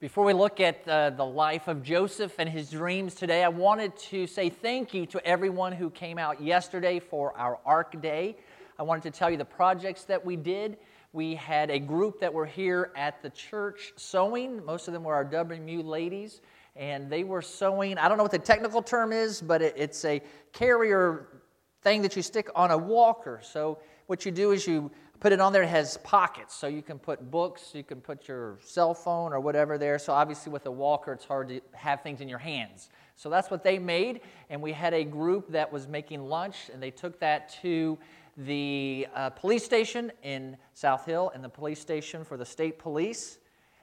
Before we look at uh, the life of Joseph and his dreams today, I wanted to say thank you to everyone who came out yesterday for our ARC Day. I wanted to tell you the projects that we did. We had a group that were here at the church sewing. Most of them were our WMU ladies, and they were sewing. I don't know what the technical term is, but it, it's a carrier thing that you stick on a walker. So, what you do is you put it on there. It has pockets, so you can put books, you can put your cell phone or whatever there. So obviously, with a walker, it's hard to have things in your hands. So that's what they made, and we had a group that was making lunch, and they took that to the uh, police station in South Hill and the police station for the state police.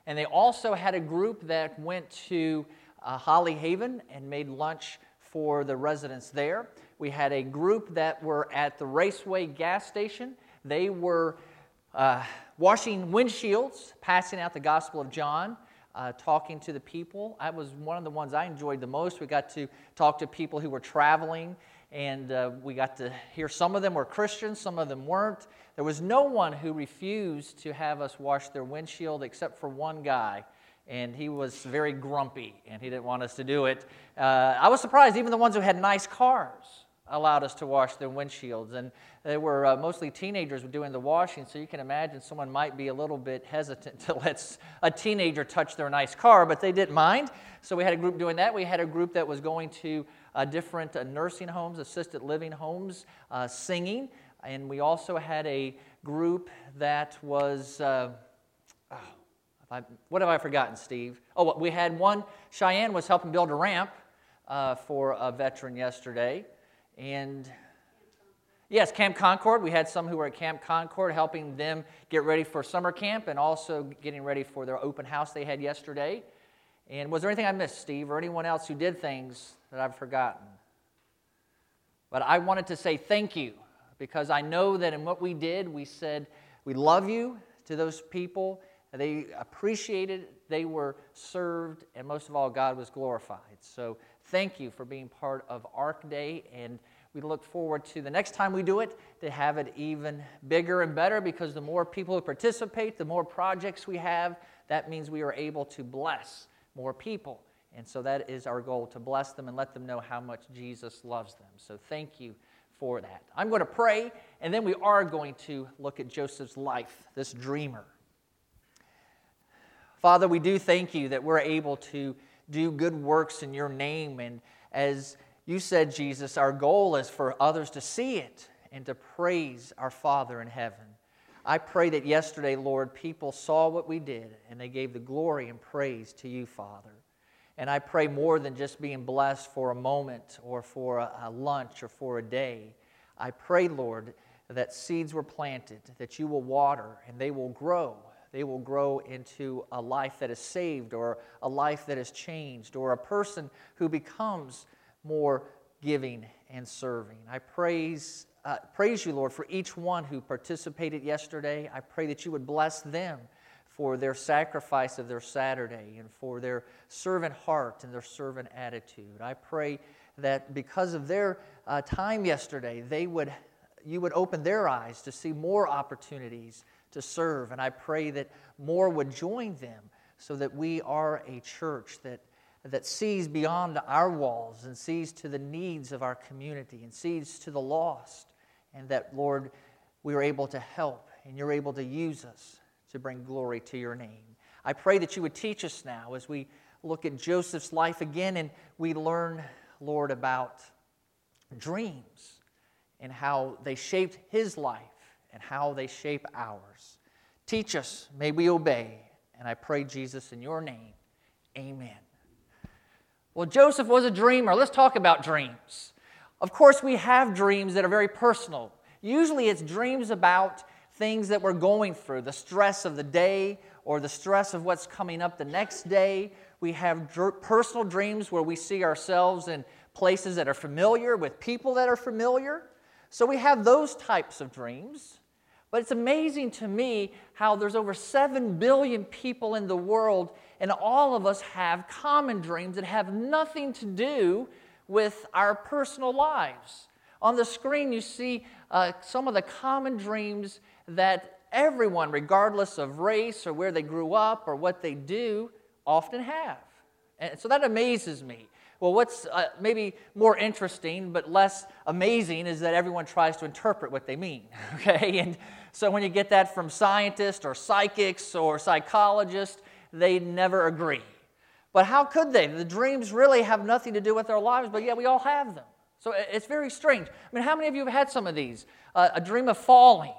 And they also had a group that went to uh, Holly Haven and made lunch for the residents there. We had a group that were at the Raceway gas station they were uh, washing windshields, passing out the Gospel of John, uh, talking to the people. That was one of the ones I enjoyed the most. We got to talk to people who were traveling, and uh, we got to hear some of them were Christians, some of them weren't. There was no one who refused to have us wash their windshield except for one guy and he was very grumpy and he didn't want us to do it. Uh, I was surprised, even the ones who had nice cars allowed us to wash their windshields. And they were uh, mostly teenagers doing the washing, so you can imagine someone might be a little bit hesitant to let a teenager touch their nice car, but they didn't mind. So we had a group doing that. We had a group that was going to uh, different uh, nursing homes, assisted living homes, uh, singing. And we also had a group that was. Uh, oh, I, what have I forgotten, Steve? Oh, we had one. Cheyenne was helping build a ramp uh, for a veteran yesterday. And yes, Camp Concord. We had some who were at Camp Concord helping them get ready for summer camp and also getting ready for their open house they had yesterday. And was there anything I missed, Steve, or anyone else who did things that I've forgotten? But I wanted to say thank you because I know that in what we did, we said, We love you to those people. They appreciated, they were served, and most of all, God was glorified. So thank you for being part of ARC Day, and we look forward to the next time we do it to have it even bigger and better because the more people who participate, the more projects we have, that means we are able to bless more people. And so that is our goal to bless them and let them know how much Jesus loves them. So thank you for that. I'm going to pray, and then we are going to look at Joseph's life, this dreamer. Father, we do thank you that we're able to do good works in your name. And as you said, Jesus, our goal is for others to see it and to praise our Father in heaven. I pray that yesterday, Lord, people saw what we did and they gave the glory and praise to you, Father. And I pray more than just being blessed for a moment or for a, lunch or for a day. I pray, Lord, that seeds were planted, that you will water and they will grow they will grow into a life that is saved or a life that is changed or a person who becomes more giving and serving. I praise, uh, praise you, Lord, for each one who participated yesterday. I pray that you would bless them for their sacrifice of their Saturday and for their servant heart and their servant attitude. I pray that because of their uh, time yesterday, they would, you would open their eyes to see more opportunities to serve. And I pray that more would join them so that we are a church that, that sees beyond our walls and sees to the needs of our community and sees to the lost. And that, Lord, we are able to help and you're able to use us to bring glory to your name. I pray that you would teach us now as we look at Joseph's life again and we learn, Lord, about dreams and how they shaped his life and how they shape ours. Teach us, may we obey. And I pray, Jesus, in your name, amen. Well, Joseph was a dreamer. Let's talk about dreams. Of course, we have dreams that are very personal. Usually, it's dreams about things that we're going through, the stress of the day or the stress of what's coming up the next day. We have dr- personal dreams where we see ourselves in places that are familiar, with people that are familiar. So we have those types of dreams. But it's amazing to me how there's over 7 billion people in the world, and all of us have common dreams that have nothing to do with our personal lives. On the screen, you see uh, some of the common dreams that everyone, regardless of race or where they grew up or what they do, often have. And so that amazes me. Well, what's uh, maybe more interesting but less amazing is that everyone tries to interpret what they mean, okay? And so when you get that from scientists or psychics or psychologists, they never agree. But how could they? The dreams really have nothing to do with our lives, but yet we all have them. So it's very strange. I mean, how many of you have had some of these? Uh, a dream of falling,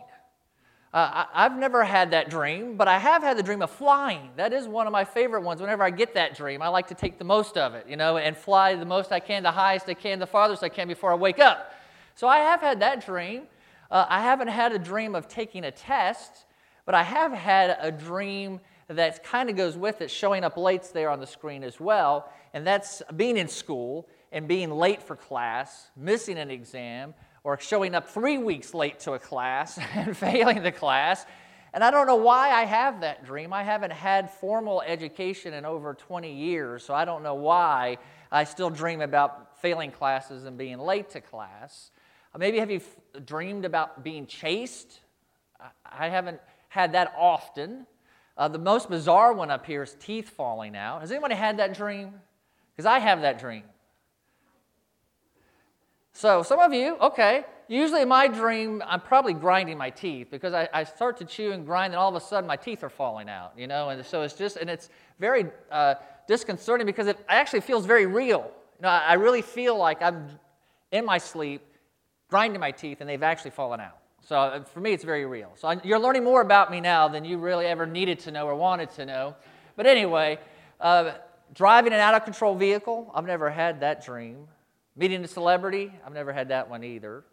uh, I, have never had that dream, but I have had the dream of flying. That is one of my favorite ones. Whenever I get that dream, I like to take the most of it, you know, and fly the most I can, the highest I can, the farthest I can before I wake up. So I have had that dream. Uh, I haven't had a dream of taking a test, but I have had a dream that kind of goes with it, showing up late there on the screen as well, and that's being in school and being late for class, missing an exam, or showing up three weeks late to a class and failing the class. And I don't know why I have that dream. I haven't had formal education in over 20 years, so I don't know why I still dream about failing classes and being late to class. Maybe have you dreamed about being chased? I haven't had that often. Uh, the most bizarre one up here is teeth falling out. Has anybody had that dream? Because I have that dream. So, some of you, okay, usually in my dream, I'm probably grinding my teeth because I, I, start to chew and grind, and all of a sudden my teeth are falling out, you know? And so it's just, and it's very uh, disconcerting because it actually feels very real. You know, I, I really feel like I'm in my sleep grinding my teeth, and they've actually fallen out. So uh, for me, it's very real. So I, you're learning more about me now than you really ever needed to know or wanted to know. But anyway, uh, driving an out of control vehicle, I've never had that dream. Meeting a celebrity, I've never had that one either.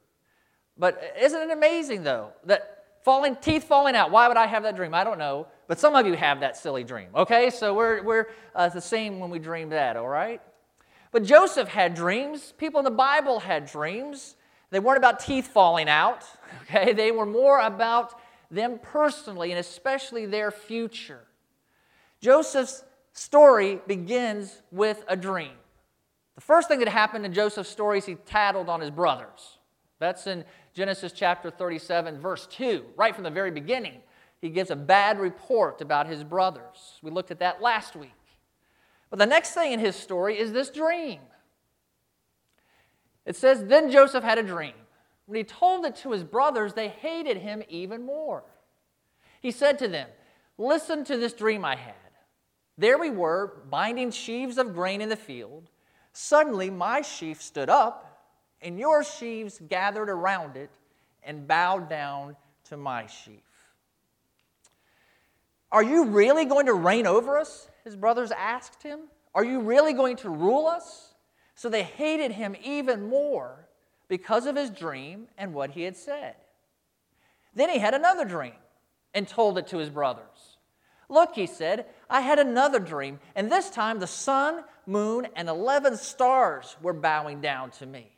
But isn't it amazing, though, that falling, teeth falling out, why would I have that dream? I don't know. But some of you have that silly dream, okay? So we're, we're uh, the same when we dream that, all right? But Joseph had dreams. People in the Bible had dreams. They weren't about teeth falling out, okay? They were more about them personally and especially their future. Joseph's story begins with a dream. The first thing that happened in Joseph's story is he tattled on his brothers. That's in Genesis chapter 37, verse 2, right from the very beginning. He gives a bad report about his brothers. We looked at that last week. But the next thing in his story is this dream. It says, Then Joseph had a dream. When he told it to his brothers, they hated him even more. He said to them, Listen to this dream I had. There we were, binding sheaves of grain in the field. Suddenly, my sheaf stood up, and your sheaves gathered around it and bowed down to my sheaf. Are you really going to reign over us? His brothers asked him. Are you really going to rule us? So they hated him even more because of his dream and what he had said. Then he had another dream and told it to his brothers. Look, he said, I had another dream, and this time the sun, moon, and 11 stars were bowing down to me.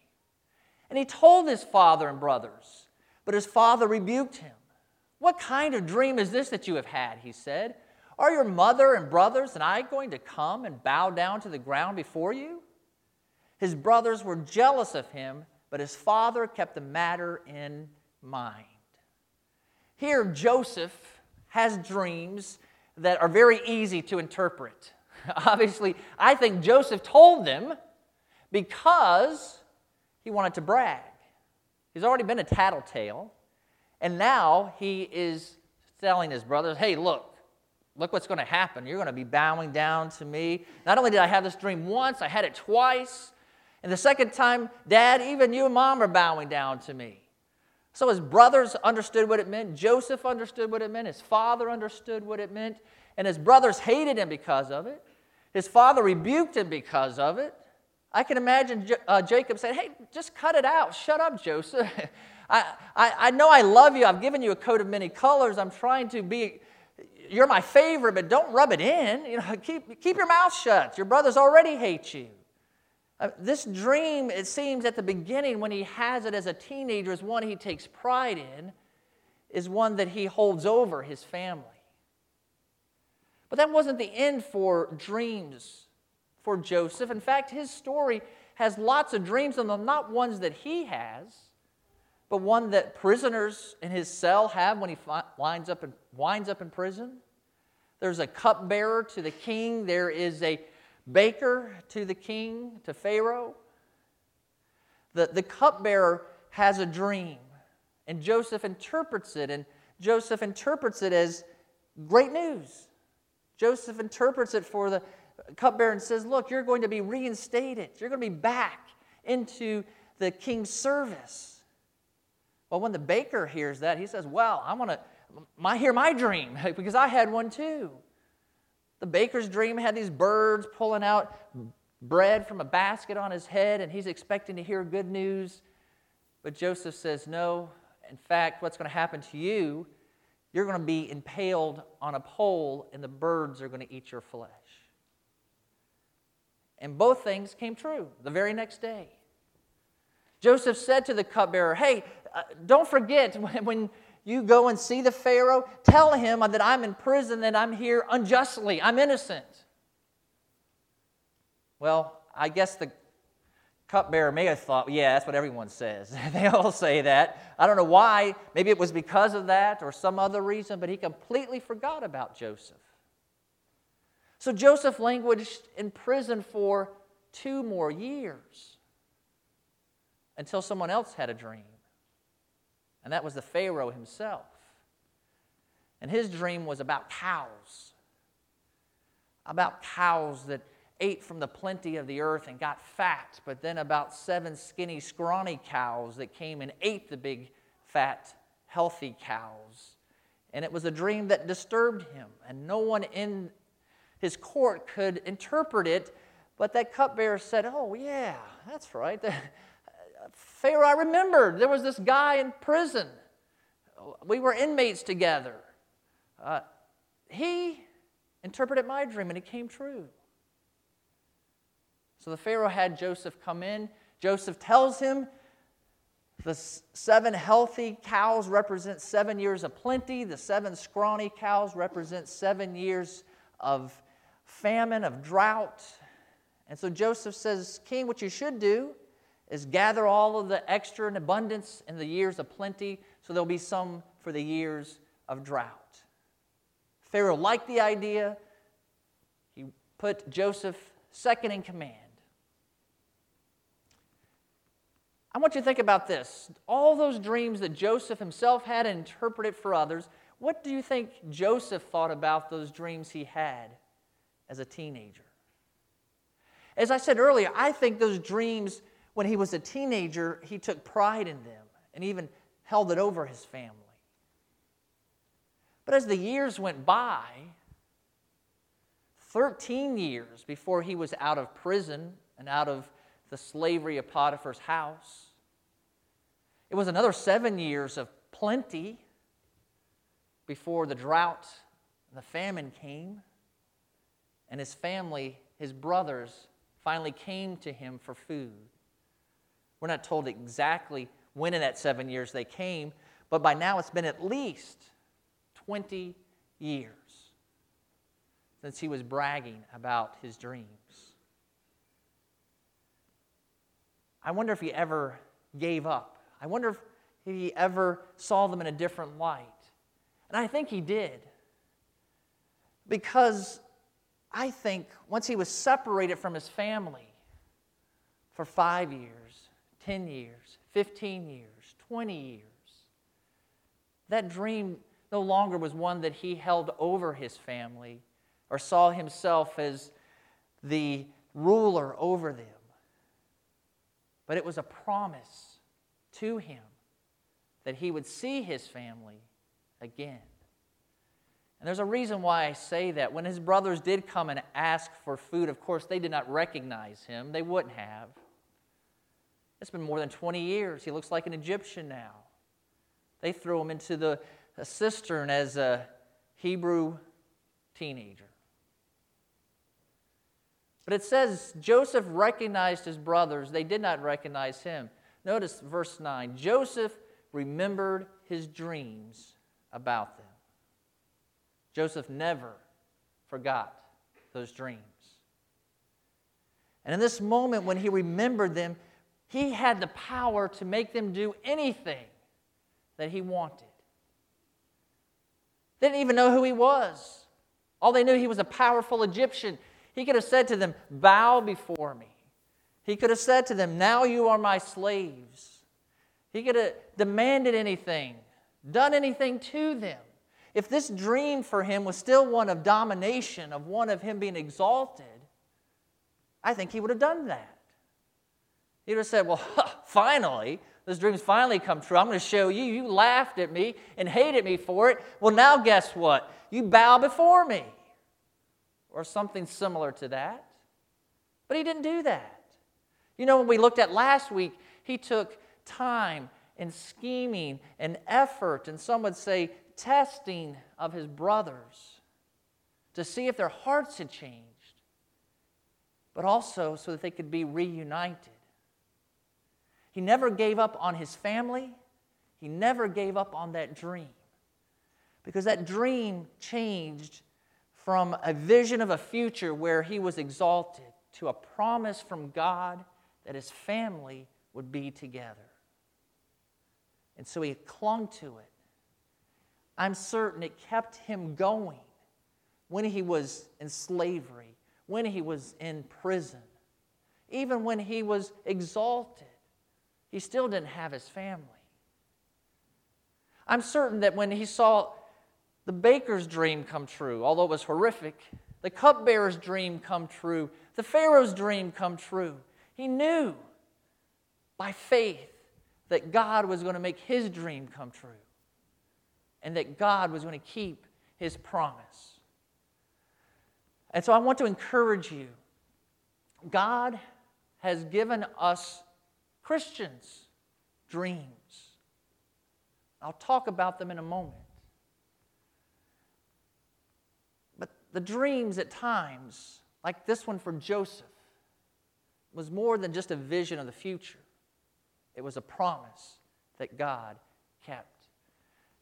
And he told his father and brothers, but his father rebuked him. What kind of dream is this that you have had? He said. Are your mother and brothers and I going to come and bow down to the ground before you? His brothers were jealous of him, but his father kept the matter in mind. Here, Joseph has dreams that are very easy to interpret. Obviously, I think Joseph told them because he wanted to brag. He's already been a tattletale, and now he is telling his brothers, hey, look, look what's going to happen. You're going to be bowing down to me. Not only did I have this dream once, I had it twice. And the second time, Dad, even you and Mom are bowing down to me. So his brothers understood what it meant. Joseph understood what it meant. His father understood what it meant. And his brothers hated him because of it. His father rebuked him because of it. I can imagine uh, Jacob saying, Hey, just cut it out. Shut up, Joseph. I, I, I know I love you. I've given you a coat of many colors. I'm trying to be, you're my favorite, but don't rub it in. You know, keep, keep your mouth shut. Your brothers already hate you. Uh, this dream, it seems at the beginning when he has it as a teenager, is one he takes pride in, is one that he holds over his family. But that wasn't the end for dreams for Joseph. In fact, his story has lots of dreams in them, not ones that he has, but one that prisoners in his cell have when he winds up in, winds up in prison. There's a cupbearer to the king, there is a baker to the king, to Pharaoh. The, the cupbearer has a dream, and Joseph interprets it, and Joseph interprets it as great news. Joseph interprets it for the cupbearer and says, Look, you're going to be reinstated. You're going to be back into the king's service. Well, when the baker hears that, he says, Well, I want to hear my dream because I had one too. The baker's dream had these birds pulling out bread from a basket on his head, and he's expecting to hear good news. But Joseph says, No, in fact, what's going to happen to you, you're going to be impaled on a pole, and the birds are going to eat your flesh. And both things came true the very next day. Joseph said to the cupbearer, Hey, uh, don't forget when, when you go and see the Pharaoh, tell him that I'm in prison, that I'm here unjustly, I'm innocent. Well, I guess the cupbearer may have thought, yeah, that's what everyone says. they all say that. I don't know why. Maybe it was because of that or some other reason, but he completely forgot about Joseph. So Joseph languished in prison for two more years until someone else had a dream, and that was the Pharaoh himself. And his dream was about cows, about cows that ate from the plenty of the earth and got fat, but then about seven skinny, scrawny cows that came and ate the big, fat, healthy cows. And it was a dream that disturbed him, and no one in his court could interpret it, but that cupbearer said, Oh, yeah, that's right. Pharaoh, I remembered there was this guy in prison. We were inmates together. Uh, he interpreted my dream and it came true. So the Pharaoh had Joseph come in. Joseph tells him the seven healthy cows represent seven years of plenty, the seven scrawny cows represent seven years of famine, of drought. And so Joseph says, King, what you should do is gather all of the extra and abundance in the years of plenty, so there'll be some for the years of drought. Pharaoh liked the idea. He put Joseph second in command. I want you to think about this. All those dreams that Joseph himself had and interpreted for others, what do you think Joseph thought about those dreams he had as a teenager. As I said earlier, I think those dreams, when he was a teenager, he took pride in them and even held it over his family. But as the years went by, 13 years before he was out of prison and out of the slavery of Potiphar's house, it was another seven years of plenty before the drought and the famine came and his family, his brothers, finally came to him for food. We're not told exactly when in that seven years they came, but by now it's been at least 20 years since he was bragging about his dreams. I wonder if he ever gave up. I wonder if he ever saw them in a different light. And I think he did. Because I think once he was separated from his family for five years, 10 years, 15 years, 20 years, that dream no longer was one that he held over his family or saw himself as the ruler over them. But it was a promise to him that he would see his family again. And there's a reason why I say that. When his brothers did come and ask for food, of course, they did not recognize him. They wouldn't have. It's been more than 20 years. He looks like an Egyptian now. They threw him into the cistern as a Hebrew teenager. But it says Joseph recognized his brothers, they did not recognize him. Notice verse 9 Joseph remembered his dreams about them. Joseph never forgot those dreams. And in this moment, when he remembered them, he had the power to make them do anything that he wanted. They didn't even know who he was. All they knew he was a powerful Egyptian. He could have said to them, Bow before me. He could have said to them, Now you are my slaves. He could have demanded anything, done anything to them. If this dream for him was still one of domination, of one of him being exalted, I think he would have done that. He would have said, Well, finally, this dream's finally come true. I'm going to show you. You laughed at me and hated me for it. Well, now guess what? You bow before me. Or something similar to that. But he didn't do that. You know, when we looked at last week, he took time and scheming and effort, and some would say testing of his brothers to see if their hearts had changed, but also so that they could be reunited. He never gave up on his family, he never gave up on that dream. Because that dream changed from a vision of a future where he was exalted to a promise from God that his family would be together. And so he clung to it. I'm certain it kept him going when he was in slavery, when he was in prison, even when he was exalted. He still didn't have his family. I'm certain that when he saw the baker's dream come true, although it was horrific, the cupbearer's dream come true, the Pharaoh's dream come true, he knew by faith that God was going to make his dream come true and that God was going to keep his promise. And so I want to encourage you God has given us Christians dreams. I'll talk about them in a moment. But the dreams at times, like this one for Joseph, was more than just a vision of the future. It was a promise that God kept.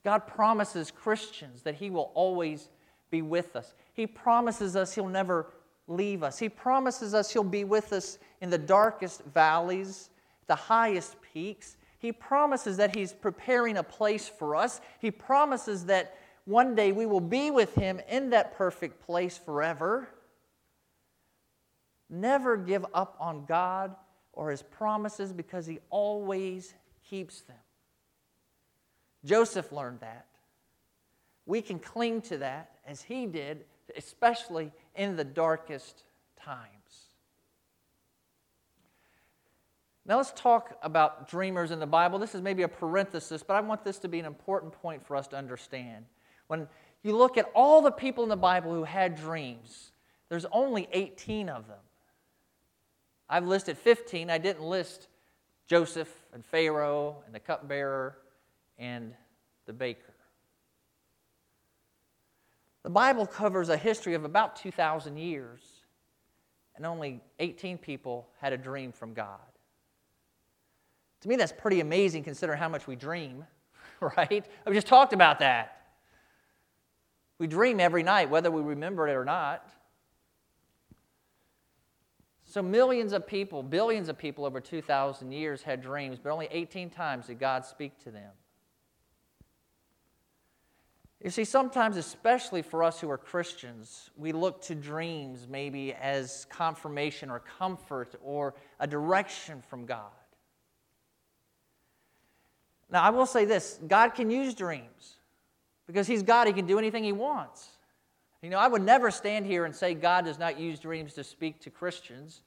God promises Christians that He will always be with us. He promises us He'll never leave us. He promises us He'll be with us in the darkest valleys, the highest peaks. He promises that He's preparing a place for us. He promises that one day we will be with Him in that perfect place forever. Never give up on God or His promises because He always keeps them. Joseph learned that. We can cling to that as he did, especially in the darkest times. Now, let's talk about dreamers in the Bible. This is maybe a parenthesis, but I want this to be an important point for us to understand. When you look at all the people in the Bible who had dreams, there's only 18 of them. I've listed 15. I didn't list Joseph and Pharaoh and the cupbearer and the baker. The Bible covers a history of about 2,000 years, and only 18 people had a dream from God. To me, that's pretty amazing considering how much we dream, right? We just talked about that. We dream every night, whether we remember it or not. So, millions of people, billions of people over 2,000 years had dreams, but only 18 times did God speak to them. You see, sometimes, especially for us who are Christians, we look to dreams maybe as confirmation or comfort or a direction from God. Now, I will say this God can use dreams because He's God, He can do anything He wants. You know, I would never stand here and say God does not use dreams to speak to Christians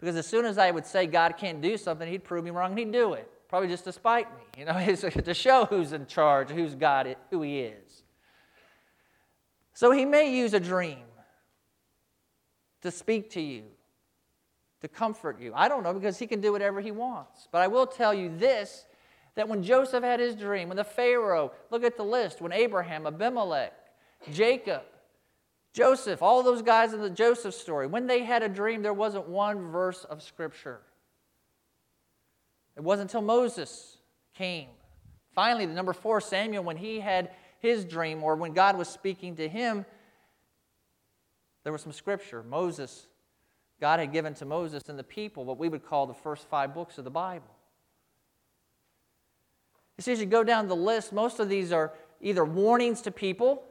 because as soon as I would say God can't do something, He'd prove me wrong and He'd do it, probably just to spite me, you know, to show who's in charge, who's God, who He is. So he may use a dream to speak to you, to comfort you. I don't know because he can do whatever he wants. But I will tell you this that when Joseph had his dream, when the Pharaoh, look at the list, when Abraham, Abimelech, Jacob, Joseph, all those guys in the Joseph story, when they had a dream, there wasn't one verse of Scripture. It wasn't until Moses came. Finally, the number four, Samuel, when he had his dream or when God was speaking to him, there was some scripture. Moses, God had given to Moses and the people what we would call the first five books of the Bible. As you go down the list, most of these are either warnings to people,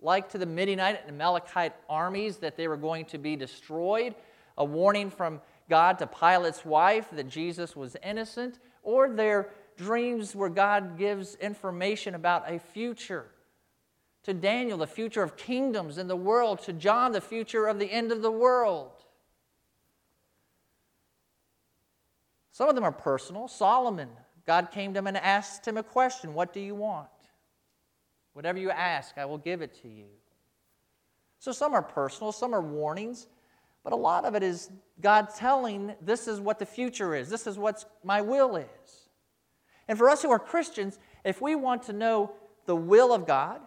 like to the Midianite and Amalekite armies that they were going to be destroyed, a warning from God to Pilate's wife that Jesus was innocent, or their dreams where God gives information about a future. To Daniel, the future of kingdoms in the world. To John, the future of the end of the world. Some of them are personal. Solomon, God came to him and asked him a question What do you want? Whatever you ask, I will give it to you. So some are personal, some are warnings, but a lot of it is God telling, This is what the future is, this is what my will is. And for us who are Christians, if we want to know the will of God,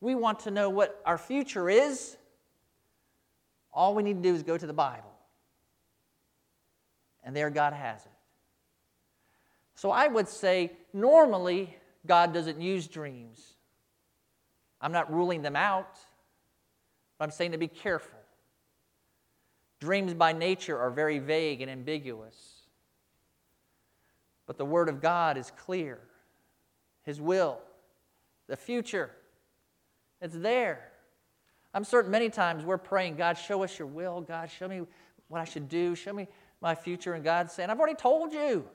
we want to know what our future is, all we need to do is go to the Bible. And there God has it. So I would say normally God doesn't use dreams. I'm not ruling them out, but I'm saying to be careful. Dreams by nature are very vague and ambiguous. But the Word of God is clear. His will, the future, it's there. I'm certain many times we're praying, God, show us your will. God, show me what I should do. Show me my future. And God's saying, I've already told you.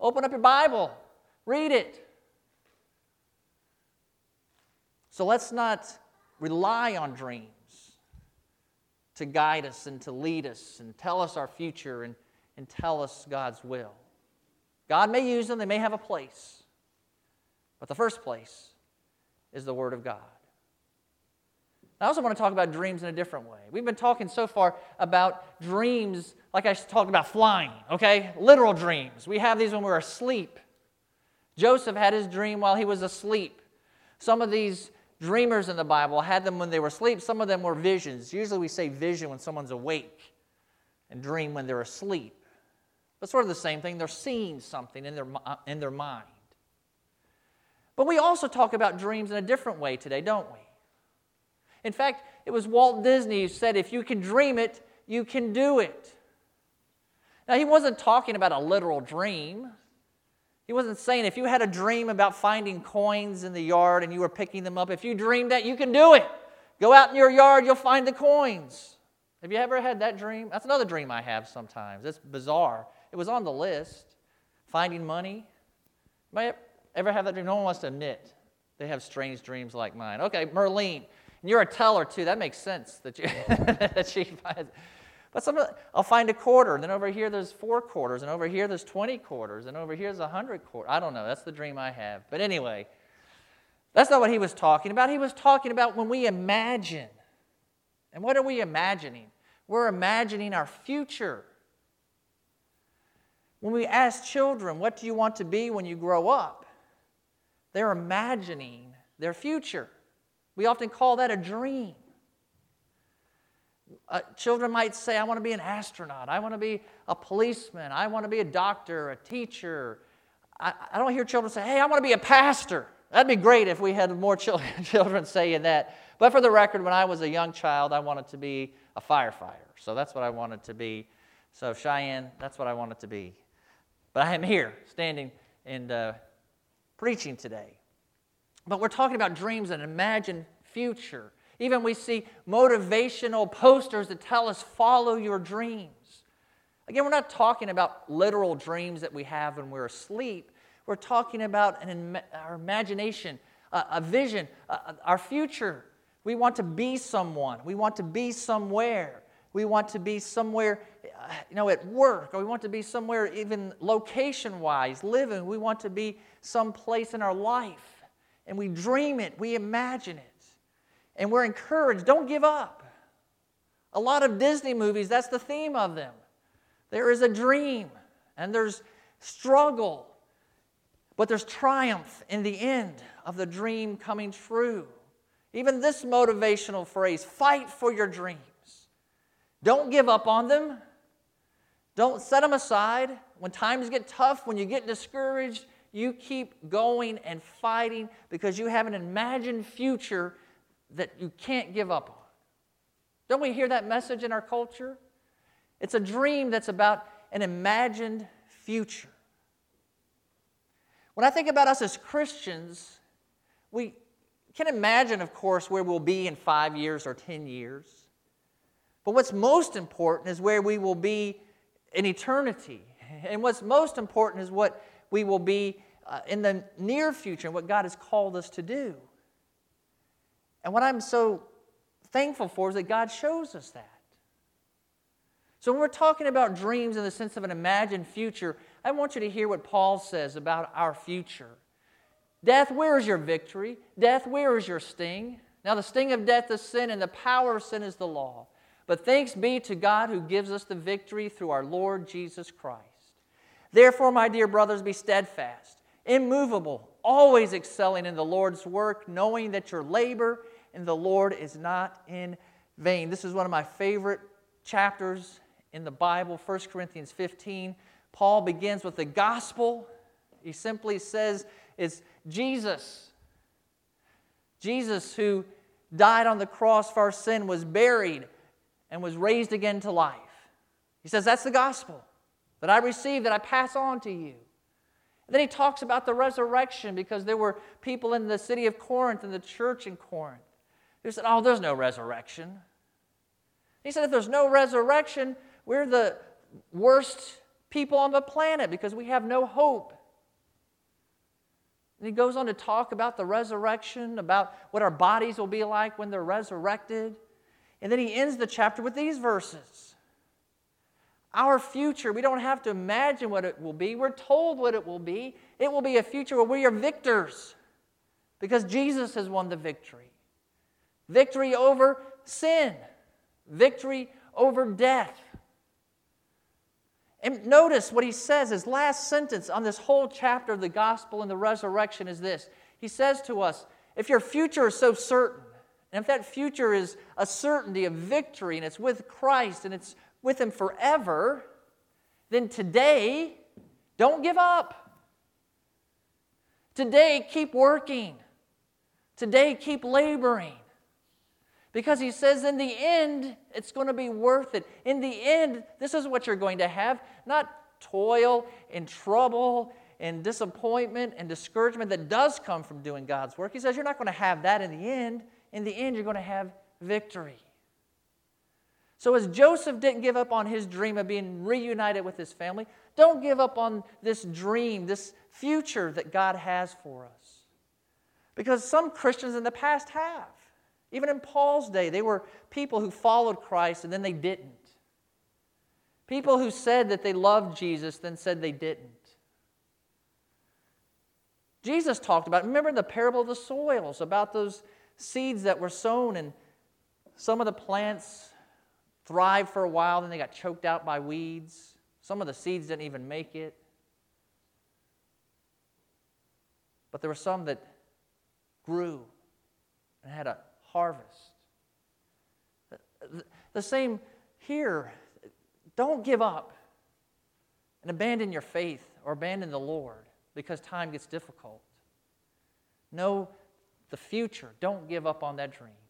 Open up your Bible, read it. So let's not rely on dreams to guide us and to lead us and tell us our future and, and tell us God's will. God may use them, they may have a place. But the first place is the Word of God. I also want to talk about dreams in a different way. We've been talking so far about dreams, like I talked about flying, okay? Literal dreams. We have these when we're asleep. Joseph had his dream while he was asleep. Some of these dreamers in the Bible had them when they were asleep, some of them were visions. Usually we say vision when someone's awake and dream when they're asleep. But sort of the same thing, they're seeing something in their, uh, in their mind. But we also talk about dreams in a different way today, don't we? In fact, it was Walt Disney who said, if you can dream it, you can do it. Now, he wasn't talking about a literal dream. He wasn't saying if you had a dream about finding coins in the yard and you were picking them up, if you dreamed that, you can do it. Go out in your yard, you'll find the coins. Have you ever had that dream? That's another dream I have sometimes. It's bizarre. It was on the list. Finding money. Anybody ever have that dream? No one wants to admit they have strange dreams like mine. Okay, Merlene. You're a teller too. That makes sense that, you, that she. But some, I'll find a quarter, and then over here there's four quarters, and over here there's 20 quarters, and over here there's 100 quarters. I don't know. That's the dream I have. But anyway, that's not what he was talking about. He was talking about when we imagine. And what are we imagining? We're imagining our future. When we ask children, what do you want to be when you grow up? They're imagining their future. We often call that a dream. Uh, children might say, I want to be an astronaut. I want to be a policeman. I want to be a doctor, a teacher. I, I don't hear children say, Hey, I want to be a pastor. That'd be great if we had more children, children saying that. But for the record, when I was a young child, I wanted to be a firefighter. So that's what I wanted to be. So, Cheyenne, that's what I wanted to be. But I am here, standing and uh, preaching today. But we're talking about dreams and imagined future. Even we see motivational posters that tell us, follow your dreams. Again, we're not talking about literal dreams that we have when we're asleep. We're talking about an, our imagination, a, a vision, a, our future. We want to be someone. We want to be somewhere. We want to be somewhere, uh, you know, at work, or we want to be somewhere even location wise, living. We want to be someplace in our life. And we dream it, we imagine it and we're encouraged don't give up. A lot of Disney movies, that's the theme of them. There is a dream and there's struggle, but there's triumph in the end of the dream coming true. Even this motivational phrase fight for your dreams. Don't give up on them. Don't set them aside. When times get tough, when you get discouraged, you keep going and fighting because you have an imagined future that you can't give up on. Don't we hear that message in our culture? It's a dream that's about an imagined future. When I think about us as Christians, we can imagine, of course, where we'll be in five years or 10 years. But what's most important is where we will be in eternity. And what's most important is what we will be uh, in the near future and what God has called us to do. And what I'm so thankful for is that God shows us that. So when we're talking about dreams in the sense of an imagined future, I want you to hear what Paul says about our future. Death, where is your victory? Death, where is your sting? Now, the sting of death is sin, and the power of sin is the law. But thanks be to God who gives us the victory through our Lord Jesus Christ. Therefore, my dear brothers, be steadfast, immovable, always excelling in the Lord's work, knowing that your labor the Lord is not in vain. This is one of my favorite chapters in the Bible, 1 Corinthians 15. Paul begins with the gospel. He simply says, It's Jesus. Jesus, who died on the cross for our sin, was buried and was raised again to life. He says, That's the gospel that I receive, that I pass on to you. And then he talks about the resurrection because there were people in the city of Corinth, in the church in Corinth, who said, Oh, there's no resurrection. He said, If there's no resurrection, we're the worst people on the planet because we have no hope. And he goes on to talk about the resurrection, about what our bodies will be like when they're resurrected. And then he ends the chapter with these verses. Our future, we don't have to imagine what it will be. We're told what it will be. It will be a future where we are victors because Jesus has won the victory. Victory over sin, victory over death. And notice what he says, his last sentence on this whole chapter of the gospel and the resurrection is this. He says to us, if your future is so certain, and if that future is a certainty of victory and it's with Christ and it's with Him forever, then today, don't give up. Today, keep working. Today, keep laboring. Because he says, in the end, it's going to be worth it. In the end, this is what you're going to have not toil and trouble and disappointment and discouragement that does come from doing God's work. He says, you're not going to have that in the end in the end, you're going to have victory. So, as Joseph didn't give up on his dream of being reunited with his family, don't give up on this dream, this future that God has for us. Because some Christians in the past have. Even in Paul's day, they were people who followed Christ and then they didn't. People who said that they loved Jesus, then said they didn't. Jesus talked about, remember the parable of the soils, about those seeds that were sown, and some of the plants thrived for a while, then they got choked out by weeds. Some of the seeds didn't even make it. But there were some that grew and had a harvest. The same here. Don't give up and abandon your faith or abandon the Lord because time gets difficult. Know the future. Don't give up on that dream.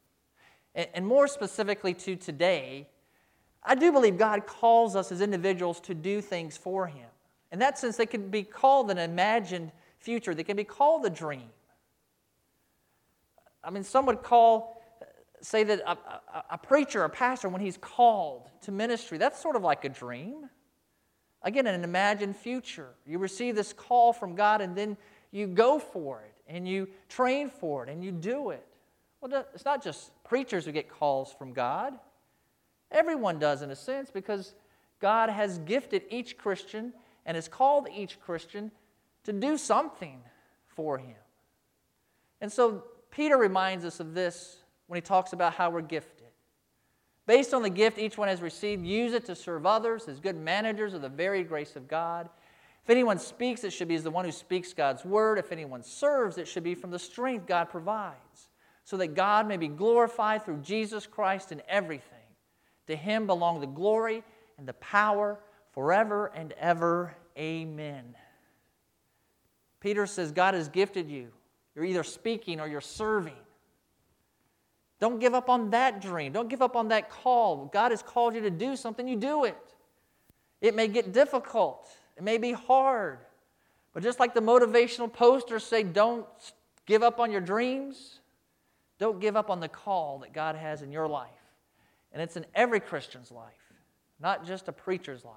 And, more specifically to today, I do believe God calls us as individuals to do things for Him. In that sense, they can be called an imagined future, they can be called a dream. I mean, some would call, say that a, a, a preacher, a pastor, when he's called to ministry, that's sort of like a dream. Again, an imagined future. You receive this call from God and then you go for it and you train for it and you do it. Well, it's not just preachers who get calls from God. Everyone does, in a sense, because God has gifted each Christian and has called each Christian to do something for Him. And so Peter reminds us of this when he talks about how we're gifted. Based on the gift each one has received, use it to serve others as good managers of the varied grace of God. If anyone speaks, it should be as the one who speaks God's word. If anyone serves, it should be from the strength God provides, so that God may be glorified through Jesus Christ in everything. To him belong the glory and the power forever and ever. Amen. Peter says, God has gifted you. You're either speaking or you're serving. Don't give up on that dream. Don't give up on that call. God has called you to do something, you do it. It may get difficult. It may be hard. But just like the motivational posters say, don't give up on your dreams, Don't give up on the call that God has in your life. And it's in every Christian's life, not just a preacher's life.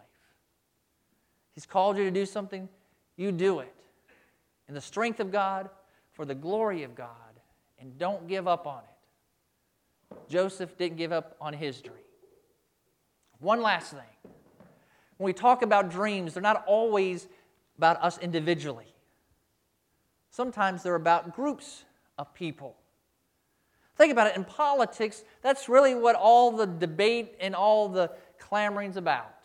He's called you to do something, you do it. In the strength of God, for the glory of God, and don't give up on it. Joseph didn't give up on his dream. One last thing. When we talk about dreams, they're not always about us individually. Sometimes they're about groups of people. Think about it in politics, that's really what all the debate and all the clamoring's about.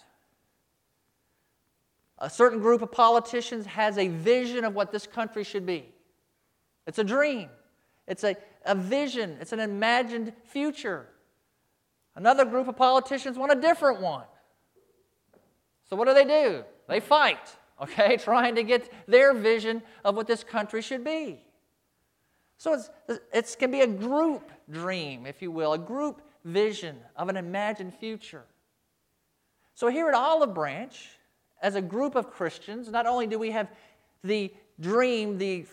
A certain group of politicians has a vision of what this country should be. It's a dream, it's a, a vision, it's an imagined future. Another group of politicians want a different one. So, what do they do? They fight, okay, trying to get their vision of what this country should be. So it can be a group dream, if you will, a group vision of an imagined future. So here at Olive Branch, as a group of Christians, not only do we have the dream, the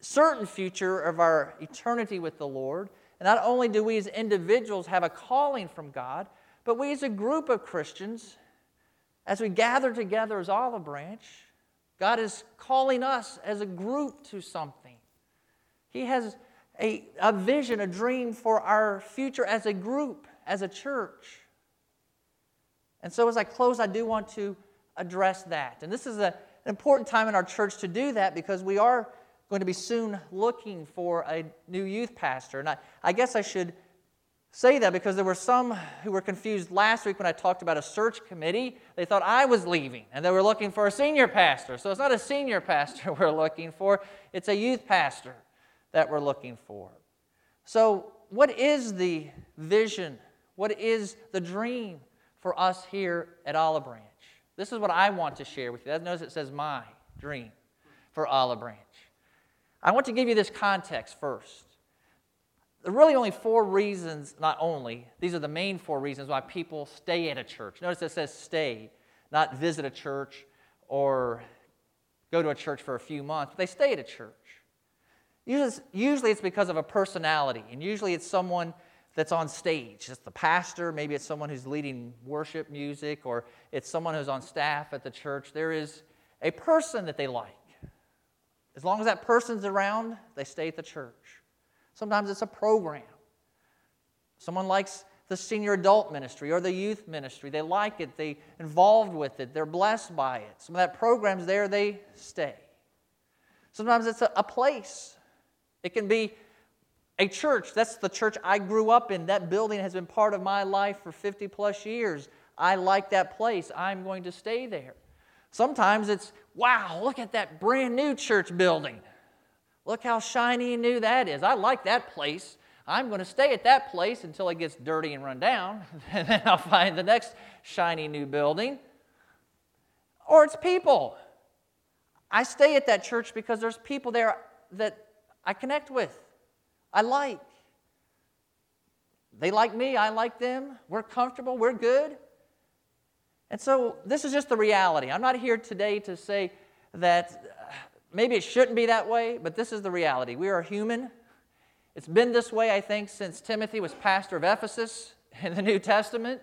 certain future of our eternity with the Lord, and not only do we as individuals have a calling from God, but we as a group of Christians, as we gather together as Olive Branch, God is calling us as a group to something. He has a, a vision, a dream for our future as a group, as a church. And so, as I close, I do want to address that. And this is a, an important time in our church to do that because we are going to be soon looking for a new youth pastor. And I, I guess I should say that because there were some who were confused last week when I talked about a search committee. They thought I was leaving and they were looking for a senior pastor. So it's not a senior pastor we're looking for, it's a youth pastor that we're looking for. So, what is the vision? What is the dream for us here at Olive Branch? This is what I want to share with you. That notice it says my dream for Olive Branch. I want to give you this context first. There are really only four reasons, not only, these are the main four reasons why people stay at a church. Notice it says stay, not visit a church or go to a church for a few months, but they stay at a church. Usually, it's because of a personality, and usually it's someone that's on stage. It's the pastor, maybe it's someone who's leading worship music, or it's someone who's on staff at the church. There is a person that they like. As long as that person's around, they stay at the church. Sometimes it's a program. Someone likes the senior adult ministry or the youth ministry. They like it, they involved with it, they're blessed by it. Some of that program's there, they stay. Sometimes it's a, a place. It can be a church. That's the church I grew up in. That building has been part of my life for 50 plus years. I like that place. I'm going to stay there. Sometimes it's, wow, look at that brand new church building. Look how shiny and new that is. I like that place. I'm going to stay at that place until it gets dirty and run down. and then I'll find the next shiny new building. Or it's people. I stay at that church because there's people there that I connect with, I like. They like me, I like them. We're comfortable, we're good. And so this is just the reality. I'm not here today to say that uh, maybe it shouldn't be that way, but this is the reality. We are human. It's been this way, I think, since Timothy was pastor of Ephesus in the New Testament.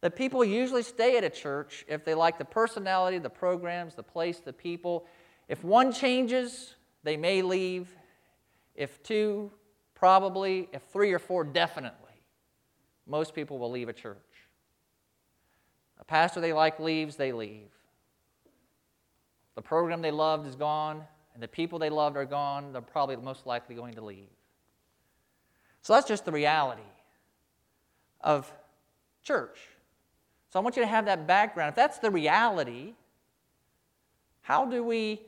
That people usually stay at a church if they like the personality, the programs, the place, the people. If one changes, they may leave. If two, probably. If three or four, definitely. Most people will leave a church. Pastor they like leaves, they leave. The program they loved is gone, and the people they loved are gone. They're probably most likely going to leave. So that's just the reality of church. So I want you to have that background. If that's the reality, how do we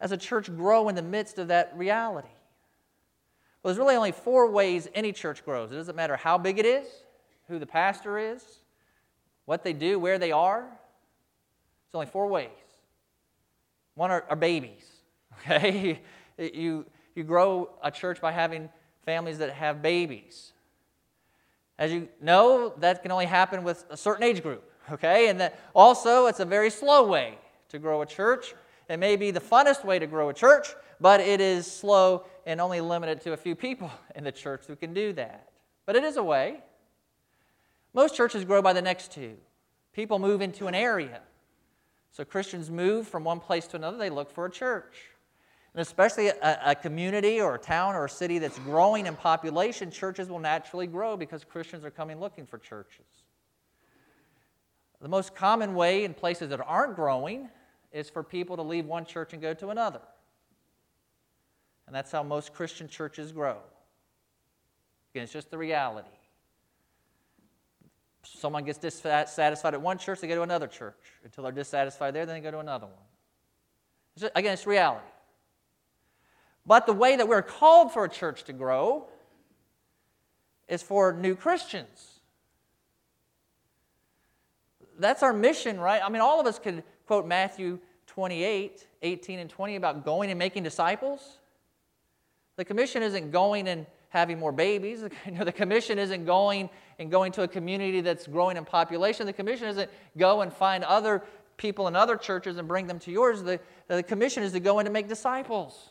as a church grow in the midst of that reality? Well, there's really only four ways any church grows. It doesn't matter how big it is, who the pastor is, what they do, where they are. It's only four ways. One are, are babies. Okay? you, you grow a church by having families that have babies. As you know, that can only happen with a certain age group. Okay? And that also, it's a very slow way to grow a church. It may be the funnest way to grow a church, but it is slow and only limited to a few people in the church who can do that. But it is a way. Most churches grow by the next two. People move into an area. So Christians move from one place to another, they look for a church. And especially a, a, community or a town or a city that's growing in population, churches will naturally grow because Christians are coming looking for churches. The most common way in places that aren't growing is for people to leave one church and go to another. And that's how most Christian churches grow. Again, it's just the reality. Someone gets dissatisfied at one church, they go to another church. Until they're dissatisfied there, then they go to another one. It's just, again, it's reality. But the way that we're called for a church to grow is for new Christians. That's our mission, right? I mean, all of us could quote Matthew 28 18 and 20 about going and making disciples. The commission isn't going and having more babies. the commission isn't going and going to a community that's growing in population. The commission isn't go and find other people in other churches and bring them to yours. The, the commission is to go in to make disciples.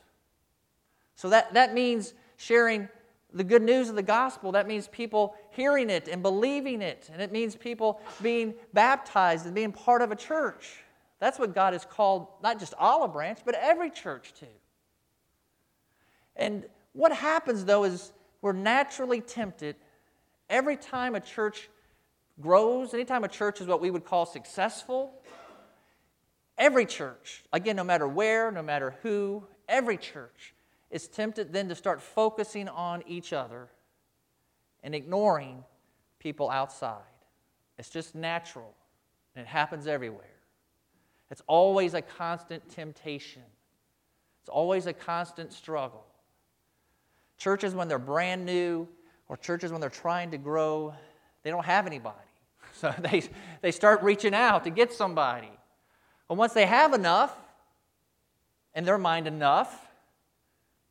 So that, that means sharing the good news of the gospel. That means people hearing it and believing it. And it means people being baptized and being part of a church. That's what God has called not just Olive Branch, but every church to. And what happens, though, is we're naturally tempted every time a church grows, anytime a church is what we would call successful, every church, again, no matter where, no matter who, every church is tempted then to start focusing on each other and ignoring people outside. It's just natural, and it happens everywhere. It's always a constant temptation, it's always a constant struggle. Churches, when they're brand new, or churches, when they're trying to grow, they don't have anybody. So they, they start reaching out to get somebody. But once they have enough, in their mind enough,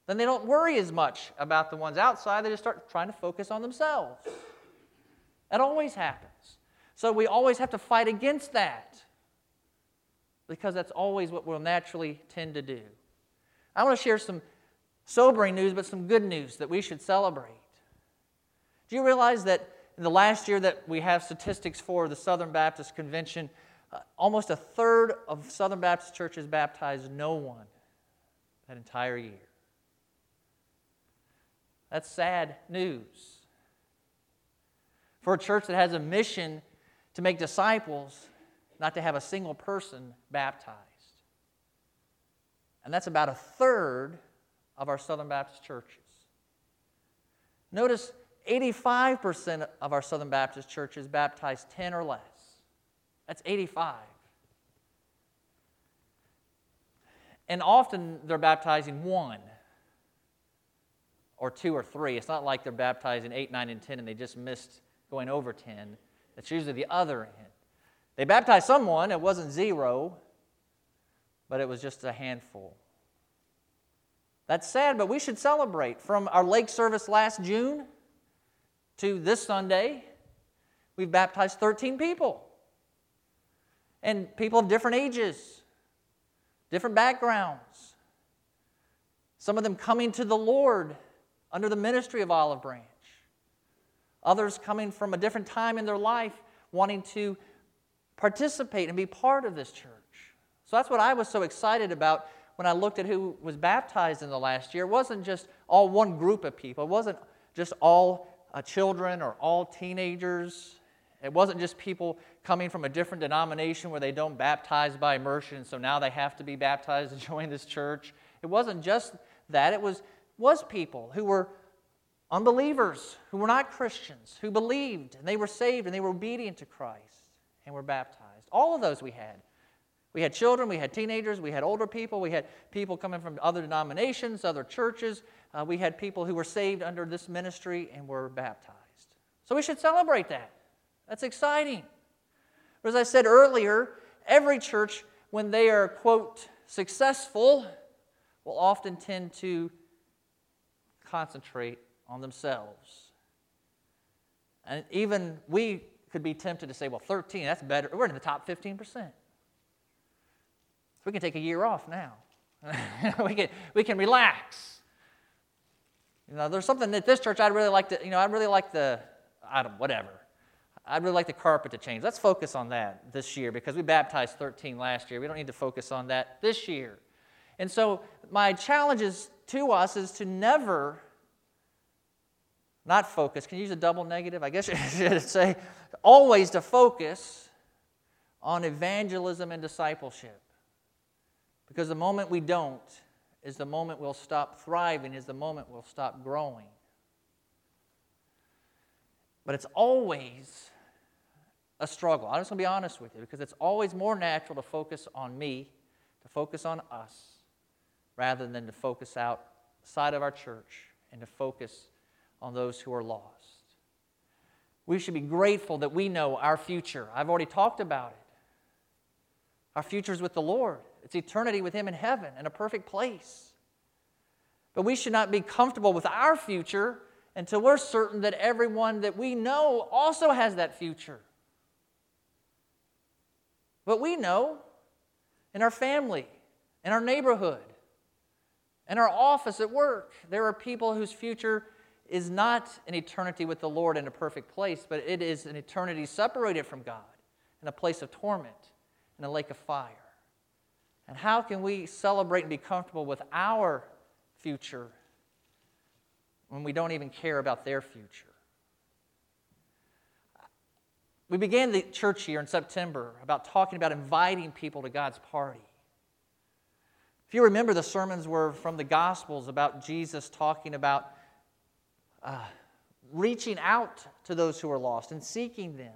then they don't worry as much about the ones outside. They just start trying to focus on themselves. That always happens. So we always have to fight against that because that's always what we'll naturally tend to do. I want to share some sobering news, but some good news that we should celebrate. Do you realize that in the last year that we have statistics for the Southern Baptist Convention, uh, almost a third of Southern Baptist churches baptized no one that entire year? That's sad news. For a church that has a mission to make disciples, not to have a single person baptized. And that's about a third of our Southern Baptist churches. Notice 85% of our Southern Baptist churches baptize 10 or less. That's 85. And often they're baptizing one or two or three. It's not like they're baptizing eight, nine, and 10 and they just missed going over 10. That's usually the other end. They baptized someone, it wasn't zero, but it was just a handful. That's sad, but we should celebrate. From our lake service last June to this Sunday, we've baptized 13 people. And people of different ages, different backgrounds. Some of them coming to the Lord under the ministry of Olive Branch. Others coming from a different time in their life wanting to participate and be part of this church. So that's what I was so excited about when I looked at who was baptized in the last year. It wasn't just all one group of people, it wasn't just all uh, children or all teenagers. It wasn't just people coming from a different denomination where they don't baptize by immersion, so now they have to be baptized to join this church. It wasn't just that, it was was people who were unbelievers, who were not Christians, who believed and they were saved and they were obedient to Christ and were baptized. All of those we had. We had children, we had teenagers, we had older people, we had people coming from other denominations, other churches. Uh, we had people who were saved under this ministry and were baptized. So we should celebrate that. That's exciting. But as I said earlier, every church, when they are, quote, successful, will often tend to concentrate on themselves. And even we could be tempted to say, well, 13, that's better. We're in the top 15%. So we can take a year off now. we, can, we can relax. You know, there's something at this church I'd really like to, you know, I'd really like the, I don't, whatever. I'd really like the carpet to change. Let's focus on that this year because we baptized 13 last year. We don't need to focus on that this year. And so, my challenge is to us is to never not focus. Can you use a double negative? I guess you should say always to focus on evangelism and discipleship. Because the moment we don't is the moment we'll stop thriving, is the moment we'll stop growing. But it's always a struggle. I'm just going to be honest with you because it's always more natural to focus on me, to focus on us, rather than to focus outside of our church and to focus on those who are lost. We should be grateful that we know our future. I've already talked about it. Our future is with the Lord, it's eternity with Him in heaven in a perfect place. But we should not be comfortable with our future until we're certain that everyone that we know also has that future. But we know in our family, in our neighborhood, in our office at work, there are people whose future is not an eternity with the Lord in a perfect place, but it is an eternity separated from God in a place of torment, in a lake of fire. And how can we celebrate and be comfortable with our future when we don't even care about their future? We began the church year in September about talking about inviting people to God's party. If you remember, the sermons were from the Gospels about Jesus talking about uh, reaching out to those who are lost and seeking them.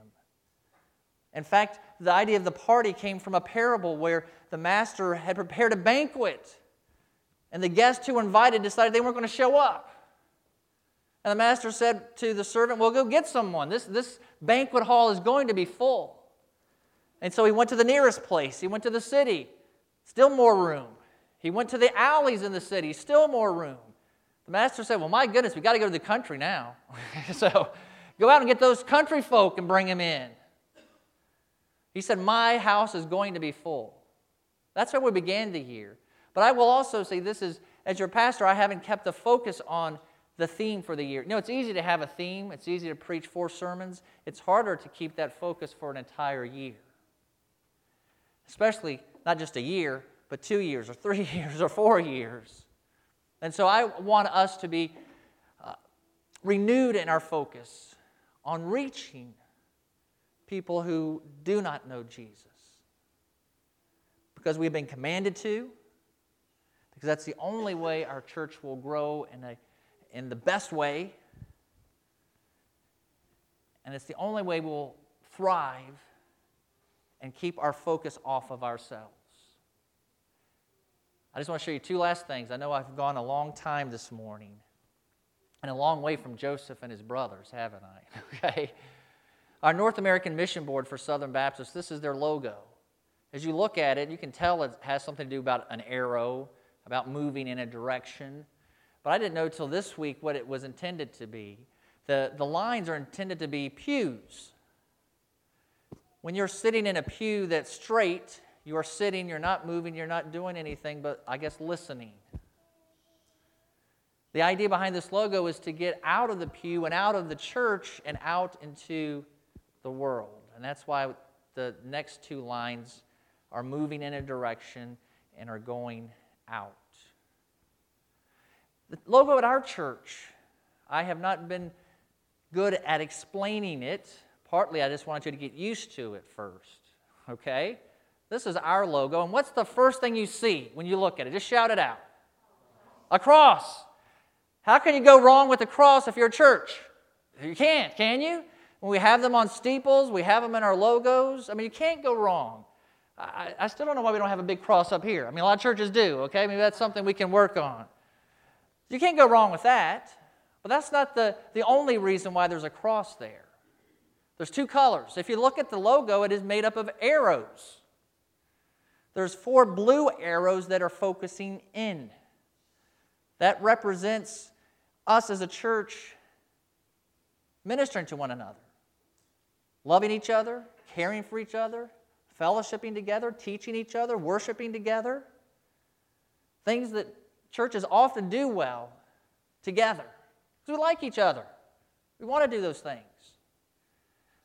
In fact, the idea of the party came from a parable where the master had prepared a banquet, and the guests who were invited decided they weren't going to show up. And the master said to the servant, Well, go get someone. This, this banquet hall is going to be full. And so he went to the nearest place. He went to the city, still more room. He went to the alleys in the city, still more room. The master said, Well, my goodness, we've got to go to the country now. so go out and get those country folk and bring them in. He said, My house is going to be full. That's how we began the year. But I will also say this is, as your pastor, I haven't kept the focus on the theme for the year. You know, it's easy to have a theme, it's easy to preach four sermons. It's harder to keep that focus for an entire year. Especially not just a year, but two years, or three years, or four years. And so I want us to be uh, renewed in our focus on reaching people who do not know Jesus. Because we've been commanded to, because that's the only way our church will grow in, a, in the best way, and it's the only way we'll thrive and keep our focus off of ourselves. I just want to show you two last things. I know I've gone a long time this morning and a long way from Joseph and his brothers, haven't I? okay. Our North American Mission Board for Southern Baptists, this is their logo. As you look at it, you can tell it has something to do about an arrow, about moving in a direction. But I didn't know till this week what it was intended to be. The, the lines are intended to be pews. When you're sitting in a pew that's straight, you are sitting, you're not moving, you're not doing anything, but I guess listening. The idea behind this logo is to get out of the pew and out of the church and out into the world. And that's why the next two lines are moving in a direction and are going out. The logo at our church, I have not been good at explaining it. Partly, I just wanted you to get used to it first, okay? This is our logo. And what's the first thing you see when you look at it? Just shout it out. A cross. How can you go wrong with a cross if you're a church? You can't, can you? When we have them on steeples, we have them in our logos. I mean, you can't go wrong. I, I still don't know why we don't have a big cross up here. I mean, a lot of churches do, okay? Maybe that's something we can work on. You can't go wrong with that. But that's not the, the only reason why there's a cross there. There's two colors. If you look at the logo, it is made up of arrows. There's four blue arrows that are focusing in. That represents us as a church ministering to one another, loving each other, caring for each other, fellowshipping together, teaching each other, worshiping together. things that churches often do well together. Because we like each other. We want to do those things.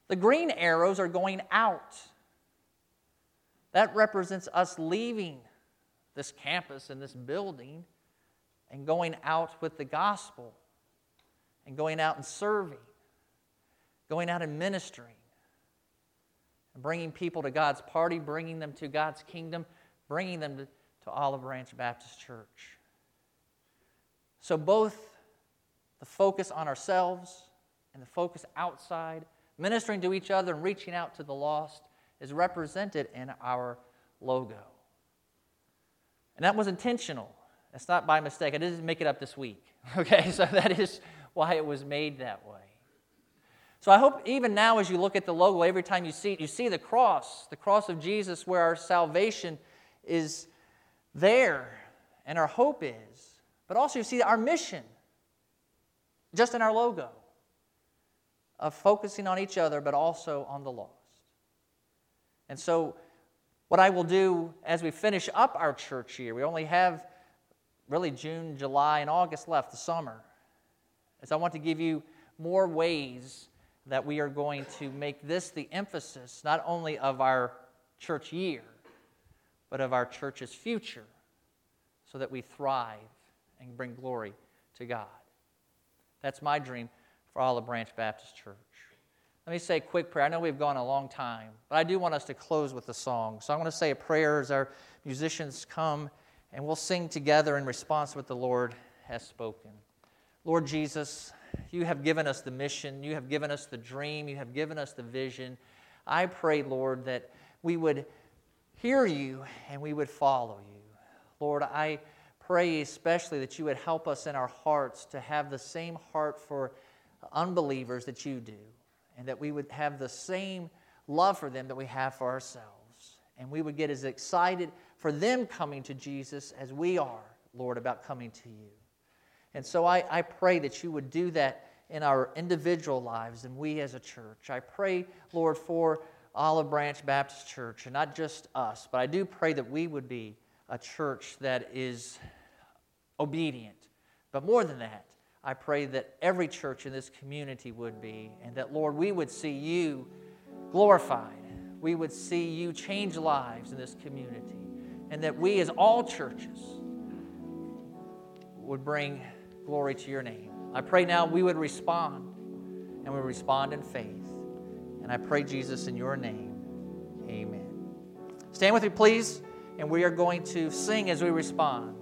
The green arrows are going out. That represents us leaving this campus and this building and going out with the gospel and going out and serving, going out and ministering, bringing people to God's party, bringing them to God's kingdom, bringing them to, to Olive Branch Baptist Church. So, both the focus on ourselves and the focus outside, ministering to each other and reaching out to the lost, is represented in our logo. And that was intentional. It's not by mistake. I didn't make it up this week. Okay, so that is why it was made that way. So I hope even now, as you look at the logo, every time you see it, you see the cross, the cross of Jesus, where our salvation is there and our hope is. But also, you see our mission just in our logo of focusing on each other, but also on the lost. And so, what I will do as we finish up our church year, we only have really June, July, and August left, the summer, is I want to give you more ways that we are going to make this the emphasis not only of our church year, but of our church's future, so that we thrive and bring glory to God. That's my dream for Olive Branch Baptist Church. Let me say a quick prayer. I know we've gone a long time, but I do want us to close with a song. So I'm going to say a prayer as our musicians come, and we'll sing together in response to what the Lord has spoken. Lord Jesus, you have given us the mission, you have given us the dream, you have given us the vision. I pray, Lord, that we would hear you and we would follow you. Lord, I pray especially that you would help us in our hearts to have the same heart for unbelievers that you do, and that we would have the same love for them that we have for ourselves. And we would get as excited for them coming to Jesus as we are, Lord, about coming to you. And so I, I pray that you would do that in our individual lives and we as a church. I pray, Lord, for Olive Branch Baptist Church, and not just us, but I do pray that we would be a church that is obedient. But more than that, I pray that every church in this community would be, and that, Lord, we would see you glorified. We would see you change lives in this community, and that we, as all churches, would bring glory to your name. I pray now we would respond, and we respond in faith. And I pray, Jesus, in your name, amen. Stand with me, please, and we are going to sing as we respond.